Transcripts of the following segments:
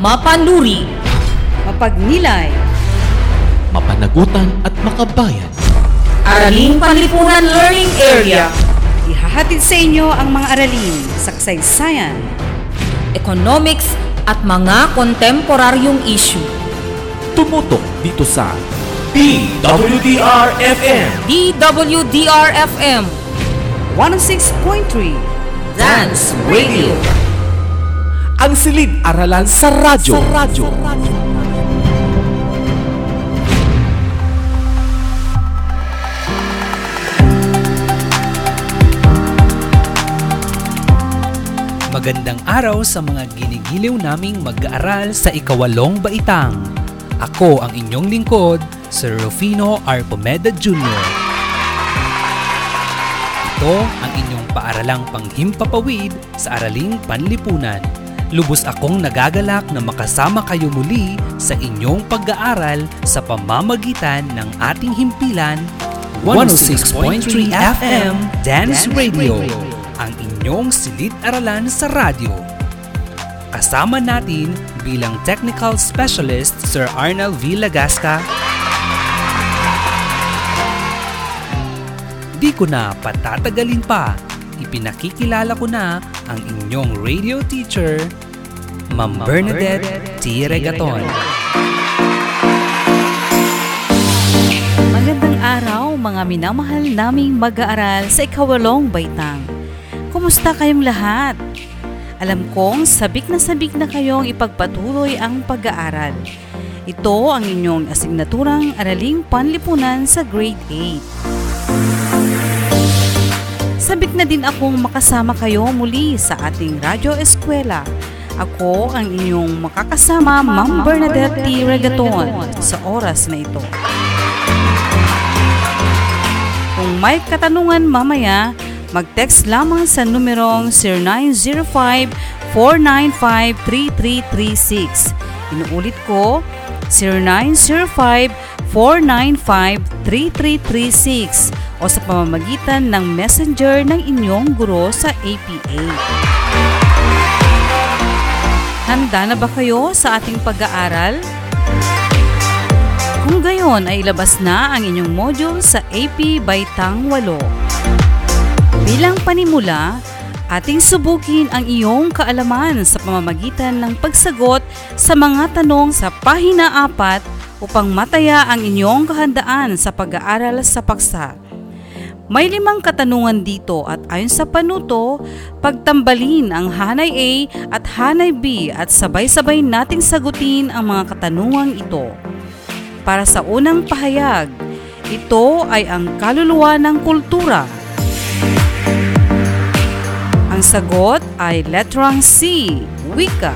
Mapanuri, mapagnilay, mapanagutan at makabayan. Araling Panlipunan Learning Area, ihahatid sa inyo ang mga aralin sa kasaysayan, Economics at mga kontemporaryong issue. Tumutok dito sa DWDR-FM DWDR-FM 106.3 Dance Radio. Ang silid-aralan sa radyo. Sa radyo. Magandang araw sa mga ginigiliw naming mag-aaral sa ikawalong baitang. Ako ang inyong lingkod, Sir Rufino R. Pomeda Jr. Ito ang inyong paaralang panghimpapawid sa Araling Panlipunan. Lubos akong nagagalak na makasama kayo muli sa inyong pag-aaral sa pamamagitan ng ating himpilan 106.3 FM Dance Radio ang inyong silid-aralan sa radyo. Kasama natin bilang Technical Specialist Sir Arnel V. Lagasca. Di ko na patatagalin pa, ipinakikilala ko na ang inyong radio teacher, Ma'am Bernadette T. Regaton. Magandang araw mga minamahal naming mag-aaral sa ikawalong baitang. Kumusta kayong lahat? Alam kong sabik na sabik na kayong ipagpatuloy ang pag-aaral. Ito ang inyong asignaturang Araling Panlipunan sa Grade 8. Sabik na din akong makasama kayo muli sa ating radyo eskwela. Ako ang inyong makakasama, Ma'am Bernadette T. Regaton, sa oras na ito. Kung may katanungan mamaya, mag-text lamang sa numerong 0905-495-3336. Inuulit ko, 0905-495-3336 o sa pamamagitan ng messenger ng inyong guro sa APA. Handa na ba kayo sa ating pag-aaral? Kung gayon ay ilabas na ang inyong module sa AP Baitang 8. Bilang panimula, ating subukin ang iyong kaalaman sa pamamagitan ng pagsagot sa mga tanong sa pahina 4 upang mataya ang inyong kahandaan sa pag-aaral sa paksa. May limang katanungan dito at ayon sa panuto, pagtambalin ang hanay A at hanay B at sabay-sabay nating sagutin ang mga katanungang ito. Para sa unang pahayag, ito ay ang kaluluwa ng kultura. Ang sagot ay letrang C, wika.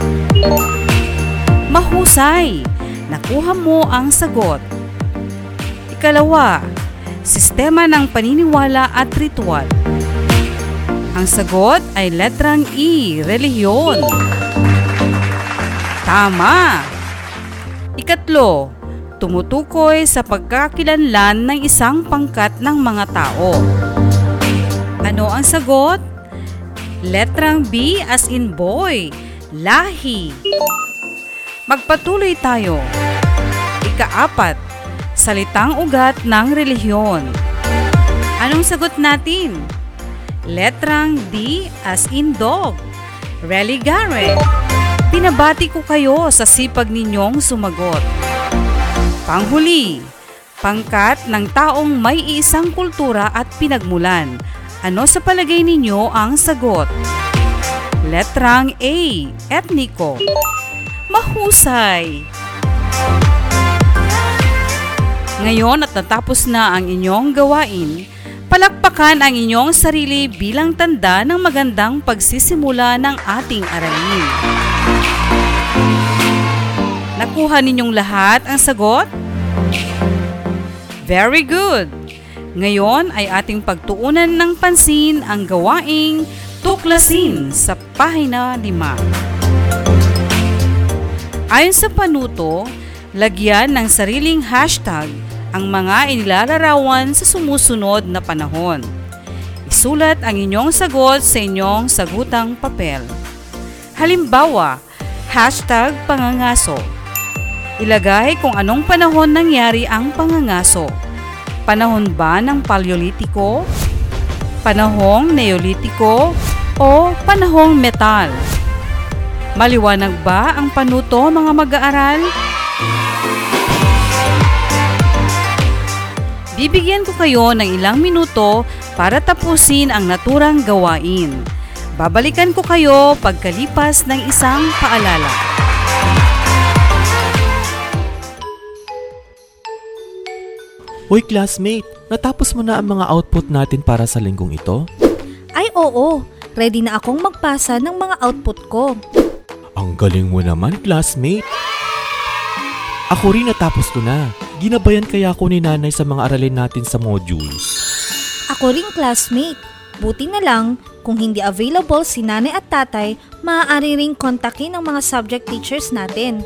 Mahusay! Nakuha mo ang sagot. Ikalawa, sistema ng paniniwala at ritual. Ang sagot ay letrang E, relihiyon. Tama! Ikatlo, tumutukoy sa pagkakilanlan ng isang pangkat ng mga tao. Ano ang sagot? Letrang B as in boy, lahi. Magpatuloy tayo. Ikaapat, salitang ugat ng relihiyon. Anong sagot natin? Letrang D as in dog, religare. Pinabati ko kayo sa sipag ninyong sumagot. Panghuli, pangkat ng taong may isang kultura at pinagmulan. Ano sa palagay ninyo ang sagot? Letrang A, etniko. Mahusay! Ngayon at natapos na ang inyong gawain, Palakpakan ang inyong sarili bilang tanda ng magandang pagsisimula ng ating aralin. Nakuha ninyong lahat ang sagot? Very good! Ngayon ay ating pagtuunan ng pansin ang gawaing tuklasin sa pahina 5. Ayon sa panuto, lagyan ng sariling hashtag ang mga inilalarawan sa sumusunod na panahon. Isulat ang inyong sagot sa inyong sagutang papel. Halimbawa, hashtag pangangaso. Ilagay kung anong panahon nangyari ang pangangaso. Panahon ba ng Paleolitiko? Panahong Neolitiko? O panahong metal? Maliwanag ba ang panuto mga mag-aaral? Bibigyan ko kayo ng ilang minuto para tapusin ang naturang gawain. Babalikan ko kayo pagkalipas ng isang paalala. Hoy classmate, natapos mo na ang mga output natin para sa linggong ito? Ay oo, ready na akong magpasa ng mga output ko. Ang galing mo naman, classmate. Ako rin natapos ko na. Ginabayan kaya ako ni nanay sa mga aralin natin sa modules. Ako ring classmate. Buti na lang, kung hindi available si nanay at tatay, maaari ring kontakin ang mga subject teachers natin.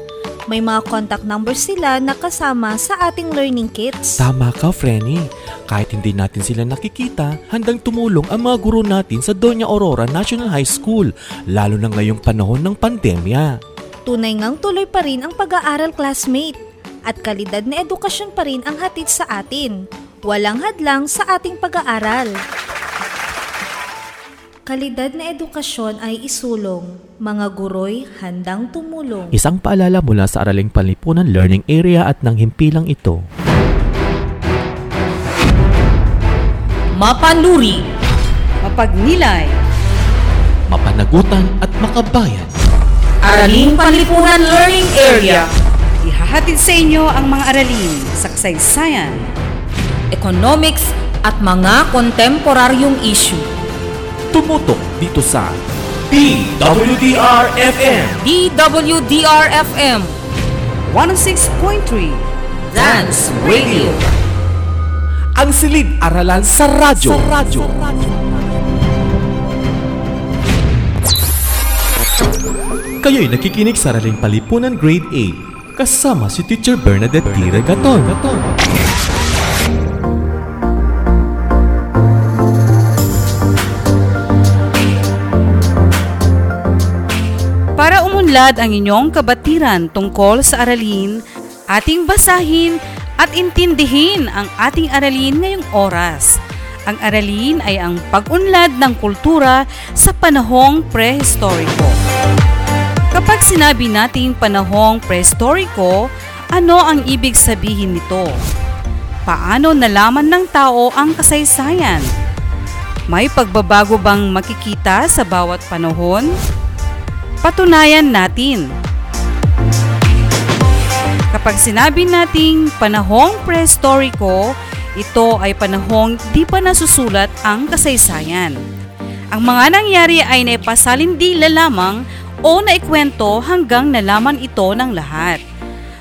May mga contact numbers sila na kasama sa ating learning kits. Tama ka, Frenny. Kahit hindi natin sila nakikita, handang tumulong ang mga guro natin sa Doña Aurora National High School, lalo na ngayong panahon ng pandemya. Tunay ngang tuloy pa rin ang pag-aaral classmate at kalidad na edukasyon pa rin ang hatid sa atin. Walang hadlang sa ating pag-aaral. Kalidad na edukasyon ay isulong. Mga guro'y handang tumulong. Isang paalala mula sa Araling Panlipunan Learning Area at ng himpilang ito. Mapanuri, Mapagnilay, Mapanagutan at makabayan. Araling Panlipunan Learning Area, ihahatid sa inyo ang mga aralin sa kasaysayan, Economics at mga kontemporaryong issue. Tumutok dito sa DWDR-FM DWDR-FM, 106.3 Dance Radio. Ang silid-aralan sa radyo. Sa radyo. Kayo'y nakikinig sa Araling Palipunan Grade 8 kasama si Teacher Bernadette T. Regaton. Para umunlad ang inyong kabatiran tungkol sa aralin, ating basahin at intindihin ang ating aralin ngayong oras. Ang aralin ay ang pag-unlad ng kultura sa panahong prehistoriko. Kapag sinabi nating panahong prehistoriko, ano ang ibig sabihin nito? Paano nalaman ng tao ang kasaysayan? May pagbabago bang makikita sa bawat panahon? Patunayan natin. Kapag sinabi nating panahong prehistoriko, ito ay panahong di pa nasusulat ang kasaysayan. Ang mga nangyari ay naipasalindila lamang o naikwento hanggang nalaman ito ng lahat.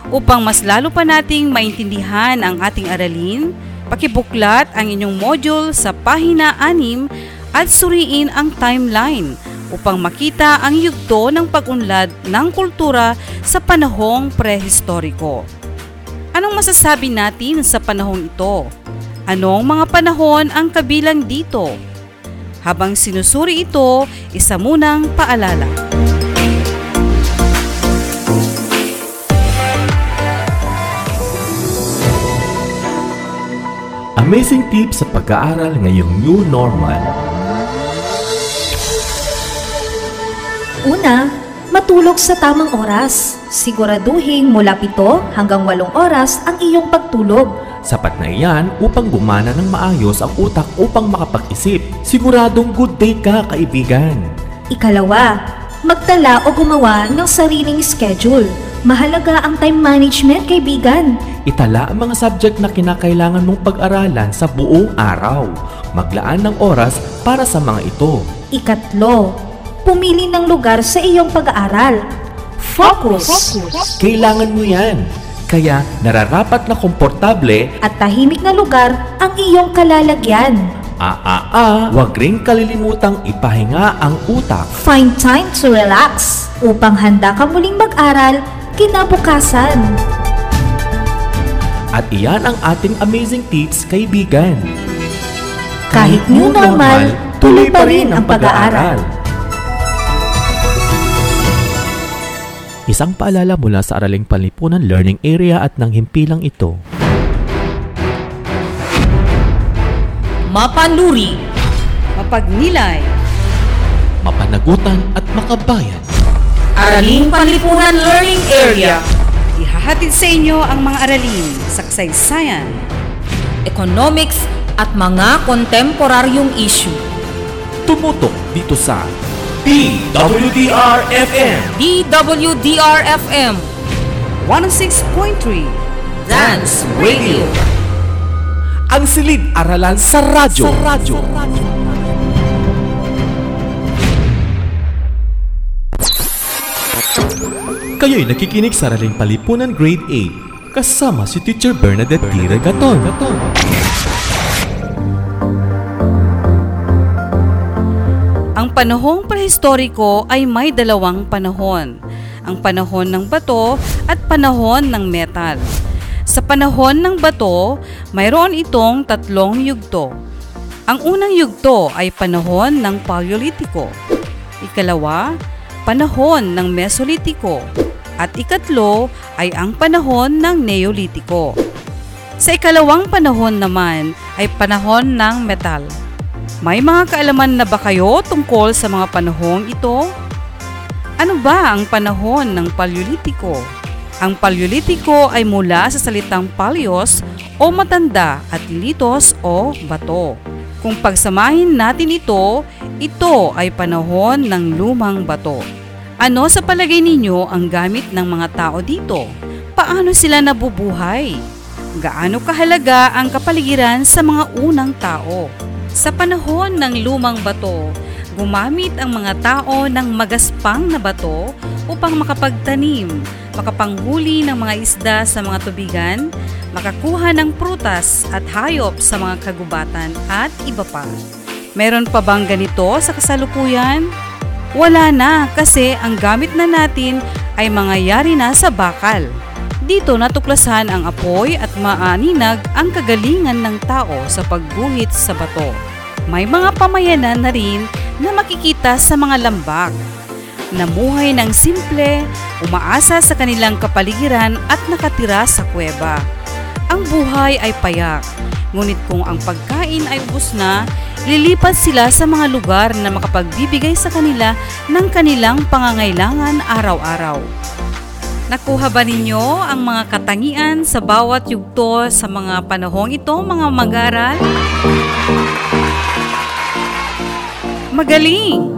Upang mas lalo pa nating maintindihan ang ating aralin, pakibuklat ang inyong module sa pahina 6 at suriin ang timeline upang makita ang yugto ng pag-unlad ng kultura sa panahong prehistoriko. Anong masasabi natin sa panahong ito? Anong mga panahon ang kabilang dito? Habang sinusuri ito, isa munang paalala. Amazing tips sa pag-aaral ngayong new normal. Una, matulog sa tamang oras. Siguraduhin mula 7 hanggang 8 oras ang iyong pagtulog. Sapat na iyan upang gumana ng maayos ang utak upang makapag-isip. Siguradong good day ka, kaibigan. Ikalawa, magtala o gumawa ng sariling schedule. Mahalaga ang time management, kaibigan. Itala ang mga subject na kinakailangan mong pag-aralan sa buong araw. Maglaan ng oras para sa mga ito. Ikatlo, pumili ng lugar sa iyong pag-aaral. Focus. Kailangan mo yan. Kaya nararapat na komportable At tahimik na lugar ang iyong kalalagyan. Ah, huwag rin kalilimutang ipahinga ang utak. Find time to relax upang handa ka muling mag-aral kinabukasan. At iyan ang ating amazing tips, kaibigan. Kahit new normal, tuloy pa rin ang pag-aaral. Isang paalala mula sa Araling Panlipunan Learning Area at ng himpilang ito. Mapanuri. Mapagnilay, Mapanagutan at makabayan. Araling Panlipunan Learning Area. ihahatid sa inyo ang mga aralin sa kasaysayan, Economics at mga kontemporaryong issue. Tumutok dito sa DWDR-FM DWDR-FM 106.3 Dance Radio. Ang silid-aralan sa radyo. Sa radyo. Kayo'y nakikinig sa Araling Palipunan Grade 8 kasama si Teacher Bernadette T. Regaton. Ang panahong prehistoriko ay may dalawang panahon. Ang panahon ng bato at panahon ng metal. Sa panahon ng bato, mayroon itong tatlong yugto. Ang unang yugto ay panahon ng Paleolitiko. Ikalawa, panahon ng Mesolitiko. At ikatlo ay ang panahon ng Neolitiko. Sa ikalawang panahon naman ay panahon ng metal. May mga kaalaman na ba kayo tungkol sa mga panahong ito? Ano ba ang panahon ng Paleolitiko? Ang Paleolitiko ay mula sa salitang paleos o matanda at litos o bato. Kung pagsamahin natin ito, ito ay panahon ng lumang bato. Ano sa palagay ninyo ang gamit ng mga tao dito? Paano sila nabubuhay? Gaano kahalaga ang kapaligiran sa mga unang tao? Sa panahon ng lumang bato, gumamit ang mga tao ng magaspang na bato upang makapagtanim, makapanghuli ng mga isda sa mga tubigan, makakuha ng prutas at hayop sa mga kagubatan at iba pa. Meron pa bang ganito sa kasalukuyan? Wala na kasi ang gamit na natin ay mga yari na sa bakal. Dito natuklasan ang apoy at maaninag ang kagalingan ng tao sa pagguhit sa bato. May mga pamayanan na rin na makikita sa mga lambak. Namuhay ng simple, umaasa sa kanilang kapaligiran at nakatira sa kuweba. Ang buhay ay payak, ngunit kung ang pagkain ay ubos na, lilipat sila sa mga lugar na makapagbibigay sa kanila ng kanilang pangangailangan araw-araw. Nakuha ba ninyo ang mga katangian sa bawat yugto sa mga panahong ito, mga mag-aral? Magaling!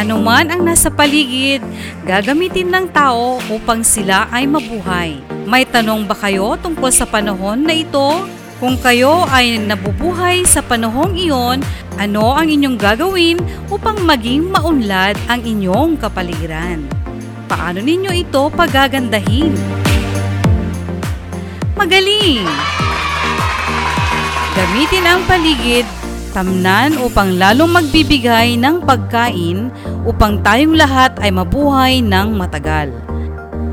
Ano man ang nasa paligid, gagamitin ng tao upang sila ay mabuhay. May tanong ba kayo tungkol sa panahon na ito? Kung kayo ay nabubuhay sa panahong iyon, ano ang inyong gagawin upang maging maunlad ang inyong kapaligiran? Paano ninyo ito pagagandahin? Magaling! Gamitin ang paligid, tamnan upang lalong magbibigay ng pagkain upang tayong lahat ay mabuhay ng matagal.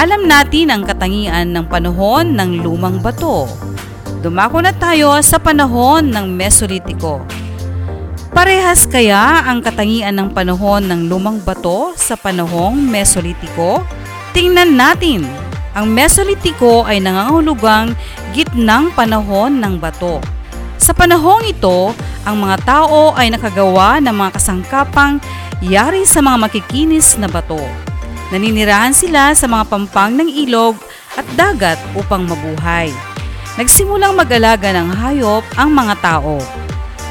Alam natin ang katangian ng panahon ng lumang bato. Dumako na tayo sa panahon ng Mesolitiko. Parehas kaya ang katangian ng panahon ng lumang bato sa panahong Mesolitiko? Tingnan natin. Ang Mesolitiko ay nangangahulugang gitnang panahon ng bato. Sa panahong ito, ang mga tao ay nakagawa ng mga kasangkapang yari sa mga makikinis na bato. Naninirahan sila sa mga pampang ng ilog at dagat upang mabuhay. Nagsimulang mag-alaga ng hayop ang mga tao.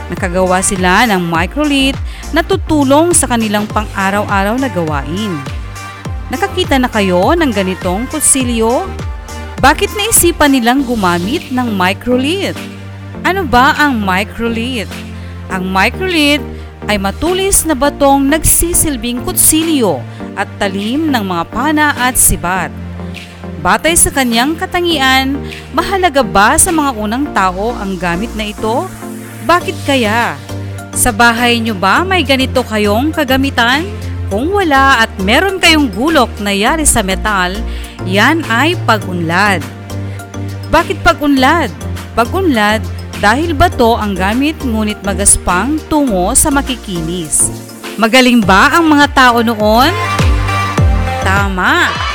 Nakagawa sila ng microlith na tutulong sa kanilang pang-araw-araw na gawain. Nakakita na kayo ng ganitong kutsilyo? Bakit naisipan nilang gumamit ng microlith? Ano ba ang microlith? Ang microlith ay matulis na batong nagsisilbing kutsilyo at talim ng mga pana at sibat. Batay sa kanyang katangian, mahalaga ba sa mga unang tao ang gamit na ito? Bakit kaya? Sa bahay nyo ba may ganito kayong kagamitan? Kung wala at meron kayong gulok na yari sa metal, yan ay pag-unlad. Bakit pag-unlad? Pag-unlad dahil bato ang gamit ngunit magaspang tungo sa makikinis. Magaling ba ang mga tao noon? Tama!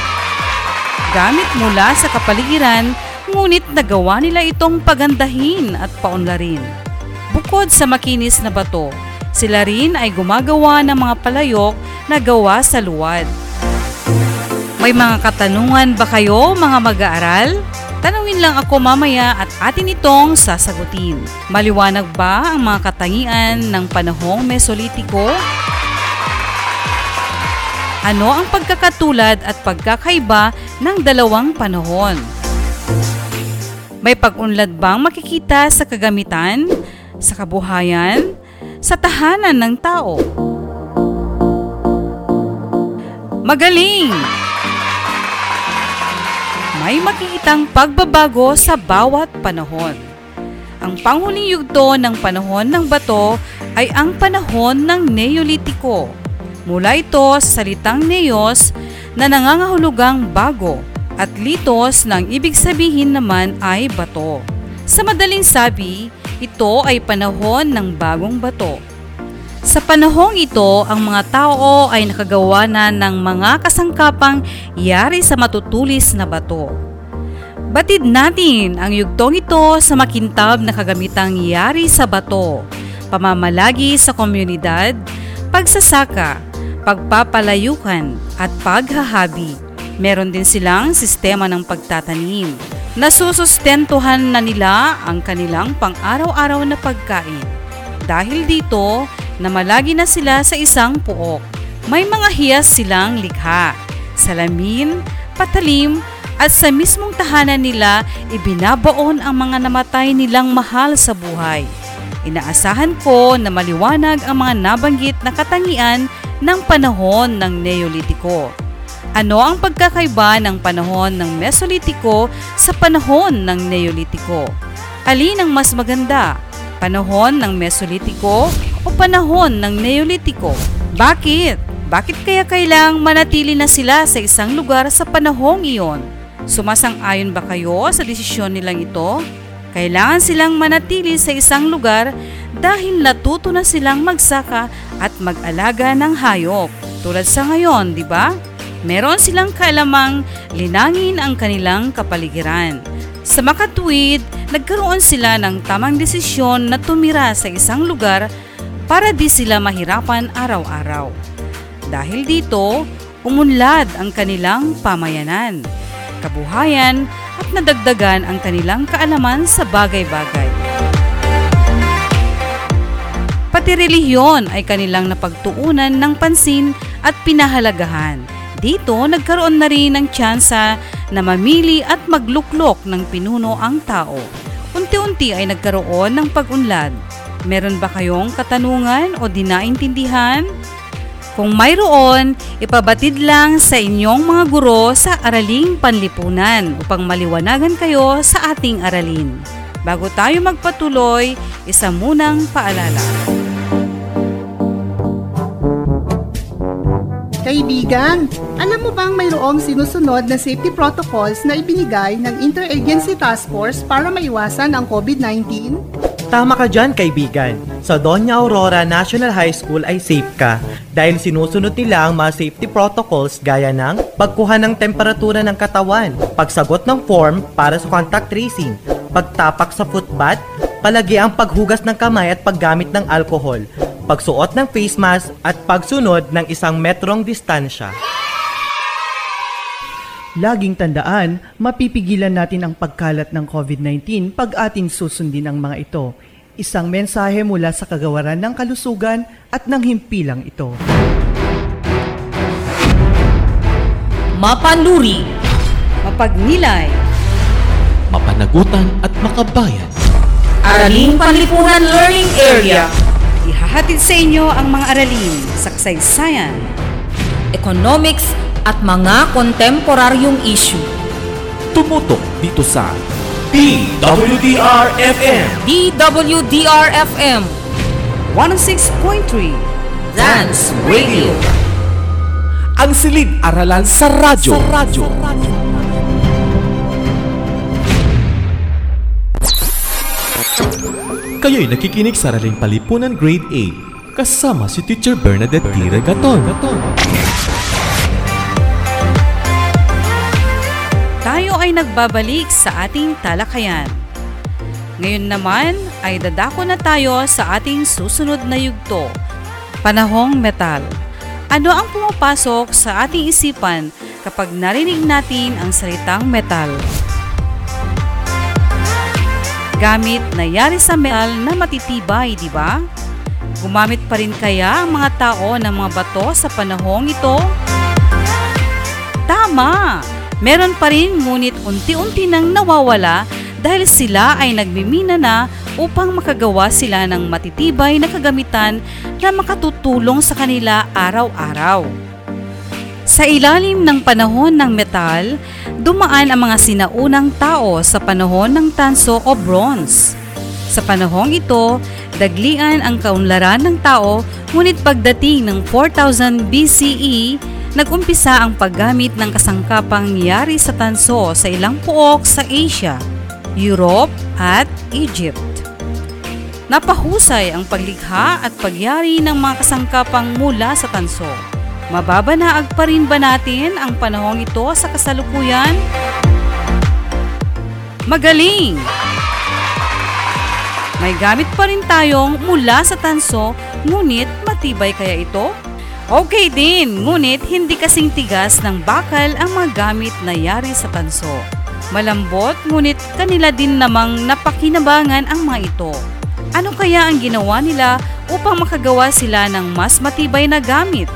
Gamit mula sa kapaligiran, ngunit nagawa nila itong pagandahin at paunlarin. Bukod sa makinis na bato, sila rin ay gumagawa ng mga palayok na gawa sa luwad. May mga katanungan ba kayo mga mag-aaral? Tanungin lang ako mamaya at atin itong sasagutin. Maliwanag ba ang mga katangian ng panahong Mesolitiko? Ano ang pagkakatulad at pagkakaiba ng dalawang panahon? May pag-unlad bang makikita sa kagamitan, sa kabuhayan, sa tahanan ng tao? Magaling! May makikitang pagbabago sa bawat panahon. Ang panghuling yugto ng panahon ng bato ay ang panahon ng Neolitiko. Mula ito sa salitang neos na nangangahulugang bago at litos na ang ibig sabihin naman ay bato. Sa madaling sabi, ito ay panahon ng bagong bato. Sa panahong ito, ang mga tao ay nakagawa na ng mga kasangkapang yari sa matutulis na bato. Batid natin ang yugtong ito sa makintab na kagamitang yari sa bato, pamamalagi sa komunidad, pagsasaka, pagpapalayukan at paghahabi. Meron din silang sistema ng pagtatanim. Nasusustentuhan na nila ang kanilang pang-araw-araw na pagkain. Dahil dito, namalagi na sila sa isang puok. May mga hiyas silang likha, salamin, patalim, at sa mismong tahanan nila ibinabaon ang mga namatay nilang mahal sa buhay. Inaasahan ko na maliwanag ang mga nabanggit na katangian ng panahon ng Neolitiko. Ano ang pagkakaiba ng panahon ng Mesolitiko sa panahon ng Neolitiko? Alin ang mas maganda? Panahon ng Mesolitiko o panahon ng Neolitiko? Bakit? Bakit kaya kailang manatili na sila sa isang lugar sa panahong iyon? Sumasang-ayon ba kayo sa desisyon nilang ito? Kailangan silang manatili sa isang lugar dahil natuto na silang magsaka at mag-alaga ng hayop. Tulad sa ngayon, di ba? Meron silang kaalamang linangin ang kanilang kapaligiran. Sa makatuwid, nagkaroon sila ng tamang desisyon na tumira sa isang lugar para di sila mahirapan araw-araw. Dahil dito, umunlad ang kanilang pamayanan, kabuhayan at nadagdagan ang kanilang kaalaman sa bagay-bagay. Pati relihiyon ay kanilang napagtuunan ng pansin at pinahalagahan. Dito, nagkaroon na rin ng tsansa na mamili at magluklok ng pinuno ang tao. Unti-unti ay nagkaroon ng pag-unlad. Meron ba kayong katanungan o dinaintindihan? Kung mayroon, ipabatid lang sa inyong mga guro sa Araling Panlipunan upang maliwanagan kayo sa ating aralin. Bago tayo magpatuloy, isa munang paalala. Kaibigan, alam mo bang mayroong sinusunod na safety protocols na ibinigay ng Interagency Task Force para maiwasan ang COVID-19? Tama ka dyan, kaibigan. Sa Doña Aurora National High School ay safe ka dahil sinusunod nila ang mga safety protocols gaya ng pagkuha ng temperatura ng katawan, pagsagot ng form para sa contact tracing, pagtapak sa footbath, palagi ang paghugas ng kamay at paggamit ng alcohol, pagsuot ng face mask at pagsunod ng isang metrong distansya. Laging tandaan, mapipigilan natin ang pagkalat ng COVID-19 pag ating susundin ang mga ito. Isang mensahe mula sa kagawaran ng kalusugan at ng himpilang ito. mapanuri, mapagnilay, mapanagutan at makabayan. Araling Panlipunan Learning Area, Ihahatid sa inyo ang mga aralin sa kasaysayan, Economics at mga kontemporaryong issue. Tumutok dito sa DWDR-FM DWDR-FM 106.3 Dance Radio. Ang silid-aralan sa radyo. Sa radyo. Kayo'y nakikinig sa Araling Palipunan Grade 8 kasama si Teacher Bernadette T. Regaton. Tayo ay nagbabalik sa ating talakayan. Ngayon naman ay dadako na tayo sa ating susunod na yugto, Panahong Metal. Ano ang pumapasok sa ating isipan kapag narinig natin ang salitang metal? Gamit na yari sa metal na matitibay, di ba? Gumamit pa rin kaya ang mga tao ng mga bato sa panahong ito? Tama! Meron pa rin ngunit unti-unti nang nawawala dahil sila ay nagmimina na upang makagawa sila ng matitibay na kagamitan na makatutulong sa kanila araw-araw. Sa ilalim ng panahon ng metal, dumaan ang mga sinaunang tao sa panahon ng tanso o bronze. Sa panahong ito, daglian ang kaunlaran ng tao ngunit pagdating ng 4000 BCE, nagumpisa ang paggamit ng kasangkapang yari sa tanso sa ilang puok sa Asia, Europe at Egypt. Napahusay ang paglikha at pagyari ng mga kasangkapang mula sa tanso. Mababanaag pa rin ba natin ang panahong ito sa kasalukuyan? Magaling! May gamit pa rin tayong mula sa tanso, ngunit matibay kaya ito? Okay din, ngunit hindi kasing tigas ng bakal ang mga gamit na yari sa tanso. Malambot, ngunit kanila din namang napakinabangan ang mga ito. Ano kaya ang ginawa nila upang makagawa sila ng mas matibay na gamit?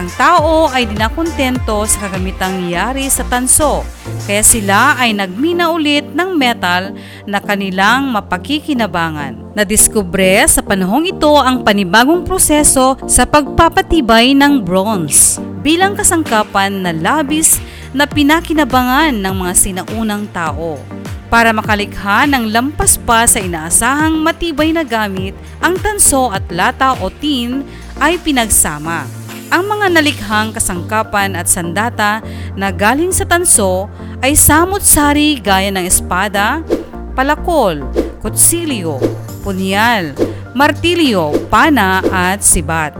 Ang tao ay dinakontento sa kagamitang yari sa tanso, kaya sila ay nagmina ulit ng metal na kanilang mapakikinabangan. Nadiskubre sa panahong ito ang panibagong proseso sa pagpapatibay ng bronze bilang kasangkapan na labis na pinakinabangan ng mga sinaunang tao. Para makalikha ng lampas pa sa inaasahang matibay na gamit, ang tanso at lata o tin ay pinagsama. Ang mga nalikhang kasangkapan at sandata na galing sa tanso ay samot-sari gaya ng espada, palakol, kutsilyo, punyal, martilyo, pana at sibat.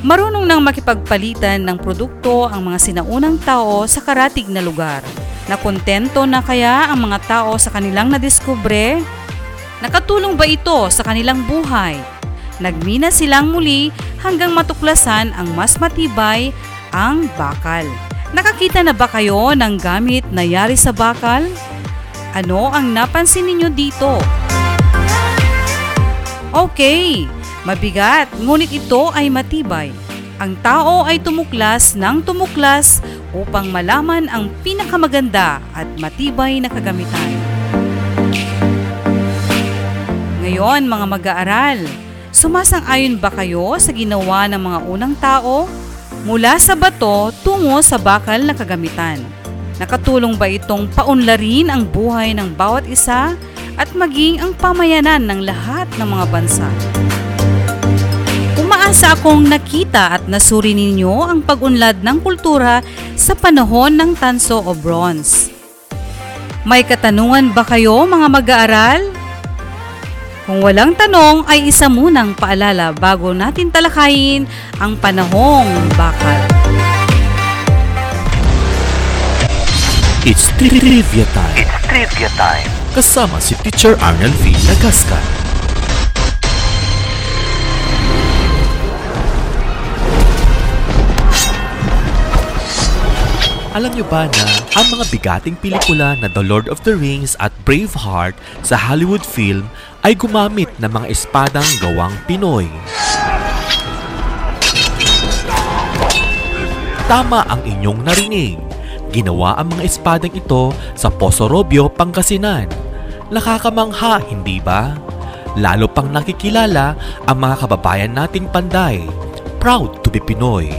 Marunong nang makipagpalitan ng produkto ang mga sinaunang tao sa karatig na lugar. Nakontento na kaya ang mga tao sa kanilang nadiskubre? Nakatulong ba ito sa kanilang buhay? Nagmina silang muli hanggang matuklasan ang mas matibay ang bakal. Nakakita na ba kayo ng gamit na yari sa bakal? Ano ang napansin ninyo dito? Okay, mabigat ngunit ito ay matibay. Ang tao ay tumuklas ng tumuklas upang malaman ang pinakamaganda at matibay na kagamitan. Ngayon mga mag-aaral, Sumasang-ayon ba kayo sa ginawa ng mga unang tao? Mula sa bato tungo sa bakal na kagamitan. Nakatulong ba itong paunlarin ang buhay ng bawat isa at maging ang pamayanan ng lahat ng mga bansa? Umaasa akong nakita at nasuri ninyo ang pag-unlad ng kultura sa panahon ng tanso o bronze. May katanungan ba kayo mga mag-aaral? Kung walang tanong ay isa munang paalala bago natin talakayin ang panahong bakal. It's trivia time. It's trivia time. Kasama si Teacher Arnel V. Lagasca. Alam niyo ba na ang mga bigating pelikula na The Lord of the Rings at Braveheart sa Hollywood film ay gumamit ng mga espadang gawang Pinoy? Tama ang inyong narinig. Ginawa ang mga espadang ito sa Poso Robio, Pangasinan. Nakakamangha, hindi ba? Lalo pang nakikilala ang mga kababayan nating panday. Proud to be Pinoy.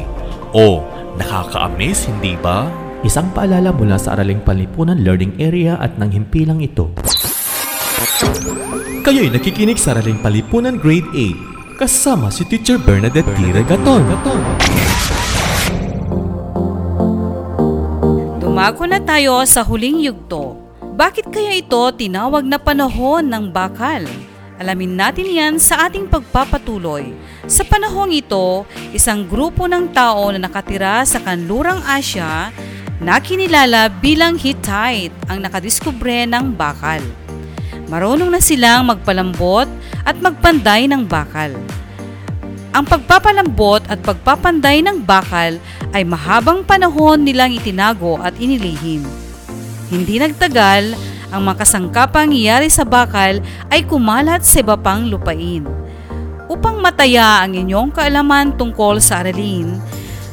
O, nakaka-amaze, hindi ba? Isang paalala mula sa Araling Panlipunan Learning Area at ng himpilang ito. Kayo'y nakikinig sa Araling Palipunan Grade 8 kasama si Teacher Bernadette T. Regaton. Dumago na tayo sa huling yugto. Bakit kaya ito tinawag na panahon ng bakal? Alamin natin yan sa ating pagpapatuloy. Sa panahong ito, isang grupo ng tao na nakatira sa kanlurang Asya na kinilala bilang Hittite ang nakadiskubre ng bakal. Marunong na silang magpalambot at magpanday ng bakal. Ang pagpapalambot at pagpapanday ng bakal ay mahabang panahon nilang itinago at inilihim. Hindi nagtagal, ang makasangkapang iyari sa bakal ay kumalat sa iba pang lupain. Upang mataya ang inyong kaalaman tungkol sa aralin,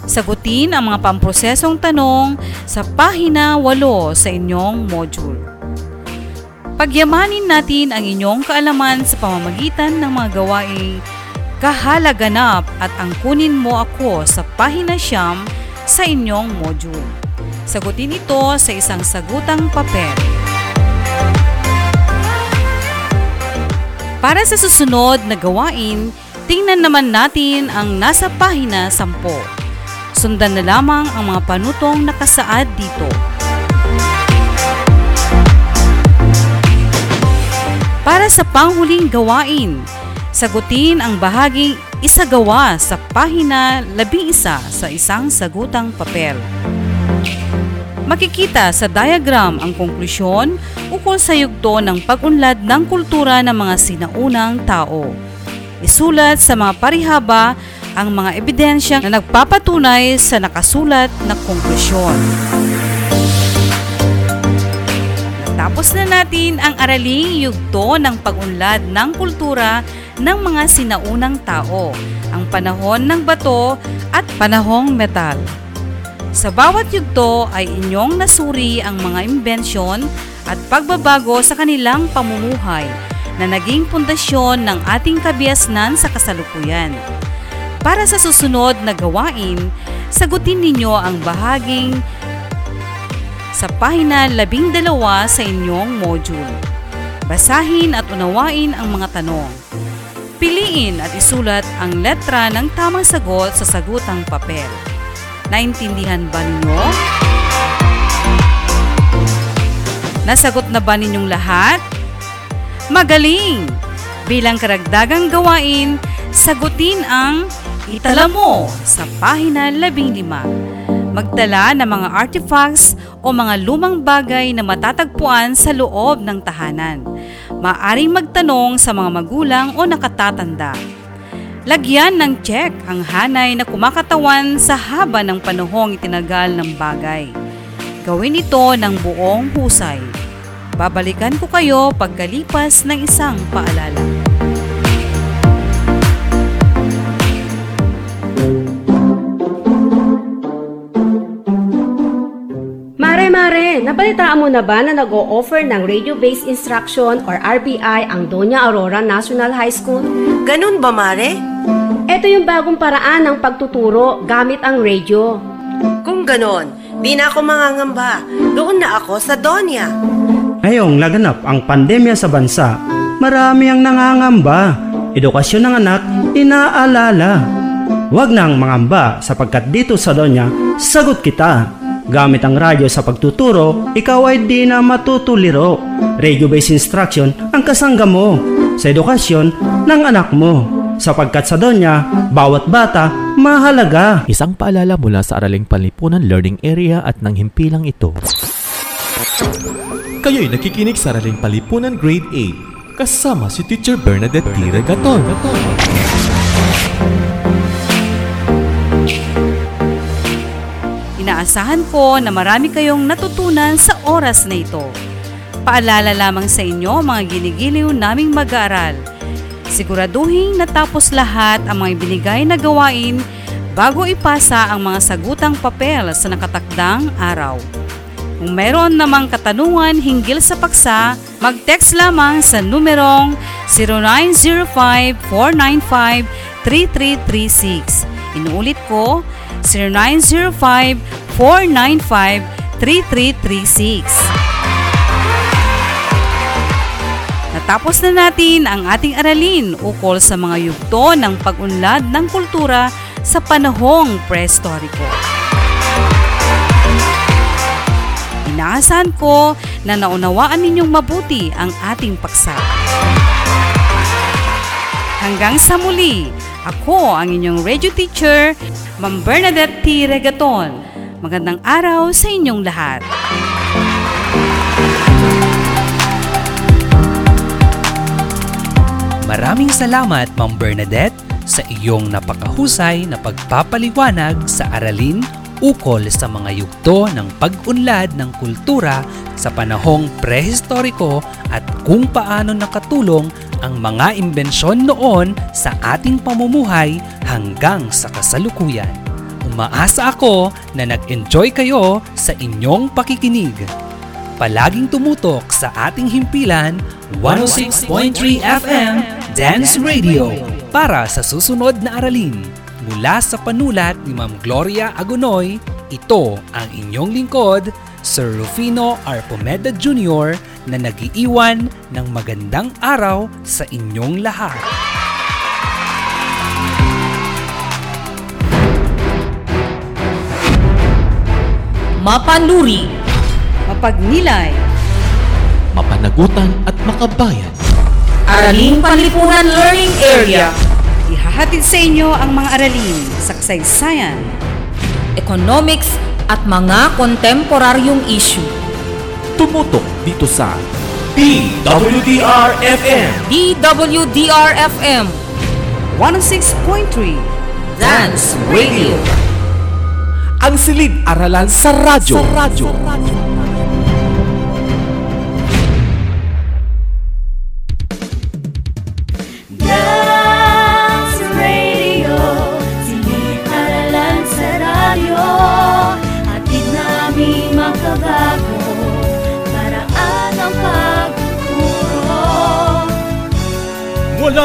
sagutin ang mga pamprosesong tanong sa pahina 8 sa inyong module. Pagyamanin natin ang inyong kaalaman sa pamamagitan ng mga gawaing kahalaganap at angkunin mo ako sa pahina siyam sa inyong module. Sagutin ito sa isang sagutang papel. Para sa susunod na gawain, tingnan naman natin ang nasa pahina 10. Sundan na lamang ang mga panutong nakasaad dito. Para sa panghuling gawain, sagutin ang bahaging isagawa sa pahina 11 sa isang sagutang papel. Makikita sa diagram ang konklusyon ukol sa yugto ng pag-unlad ng kultura ng mga sinaunang tao. Isulat sa mga parihaba ang mga ebidensya na nagpapatunay sa nakasulat na konklusyon. Natapos na natin ang araling yugto ng pag-unlad ng kultura ng mga sinaunang tao, ang panahon ng bato at panahong metal. Sa bawat yugto ay inyong nasuri ang mga imbensyon at pagbabago sa kanilang pamumuhay na naging pundasyon ng ating kabiasnan sa kasalukuyan. Para sa susunod na gawain, sagutin ninyo ang bahaging sa pahina 12 sa inyong module. Basahin at unawain ang mga tanong. Piliin at isulat ang letra ng tamang sagot sa sagutang papel. Naintindihan ba ninyo? Nasagot na ba ninyong lahat? Magaling! Bilang karagdagang gawain, sagutin ang itala mo sa pahina 15. Magdala ng mga artifacts o mga lumang bagay na matatagpuan sa loob ng tahanan. Maaring magtanong sa mga magulang o nakatatanda. Lagyan ng check ang hanay na kumakatawan sa haba ng panahong itinagal ng bagay. Gawin ito ng buong husay. Babalikan ko kayo pagkalipas ng isang paalala. Mare-mare, napalitaan mo na ba na nag-o-offer ng Radio-Based Instruction or RBI ang Doña Aurora National High School? Ganun ba, Mare? Ito yung bagong paraan ng pagtuturo gamit ang radio. Kung ganon, di na ako mangangamba. Doon na ako sa Donya. Ngayong laganap ang pandemya sa bansa, marami ang nangangamba. Edukasyon ng anak, inaalala. Huwag nang mangamba sapagkat dito sa Donya, sagot kita. Gamit ang radyo sa pagtuturo, ikaw ay di na matutuliro. Radio-based instruction ang kasangga mo sa edukasyon ng anak mo. Sapagkat sa Donya, bawat bata mahalaga. Isang paalala mula sa Araling Panlipunan Learning Area at ng himpilang ito. Kayo'y nakikinig sa Araling Panlipunan Grade 8 kasama si Teacher Bernadette T. Regaton. Inaasahan ko na marami kayong natutunan sa oras na ito. Paalala lamang sa inyo mga ginigiliw naming mag-aaral. Siguraduhin natapos lahat ang mga binigay na gawain bago ipasa ang mga sagutang papel sa nakatakdang araw. Kung meron namang katanungan hinggil sa paksa, mag-text lamang sa numerong 0905-495-3336. Inuulit ko, 0905-495-3336. Natapos na natin ang ating aralin ukol sa mga yugto ng pag-unlad ng kultura sa panahong prehistoriko. Inaasahan ko na naunawaan ninyong mabuti ang ating paksa. Hanggang sa muli, ako ang inyong radio teacher, Ma'am Bernadette T. Regaton. Magandang araw sa inyong lahat. Maraming salamat, Ma'am Bernadette, sa iyong napakahusay na pagpapaliwanag sa aralin ukol sa mga yugto ng pag-unlad ng kultura sa panahong prehistoriko at kung paano nakatulong ang mga imbensyon noon sa ating pamumuhay hanggang sa kasalukuyan. Umaasa ako na nag-enjoy kayo sa inyong pakikinig. Palaging tumutok sa ating himpilan 106.3 FM Dance Radio para sa susunod na aralin. Mula sa panulat ni Ma'am Gloria Agonoy, ito ang inyong lingkod, Sir Rufino Arpomeda Jr. na nagiiwan ng magandang araw sa inyong lahat. Mapanuri, Mapagnilay, Mapanagutan at makabayan. Araling Panlipunan Learning Area, ihahatid sa inyo ang mga aralin sa kasaysayan, Economics at mga kontemporaryong issue. Tumutok dito sa DWDR-FM DWDR-FM 106.3 Dance Radio. Ang silid-aralan sa radyo. Sa radyo. Dance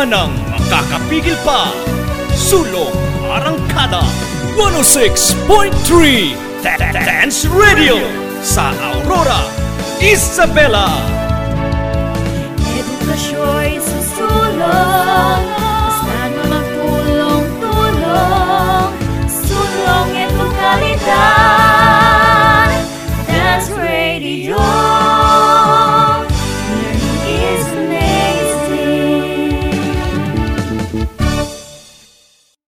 ng makakapigil pa. Sulong Arangkada 106.3 Dance Radio sa Aurora, Isabela. Edukasyon susulong, basta na magtulong-tulong, sulong ito kalidad, Dance Radio.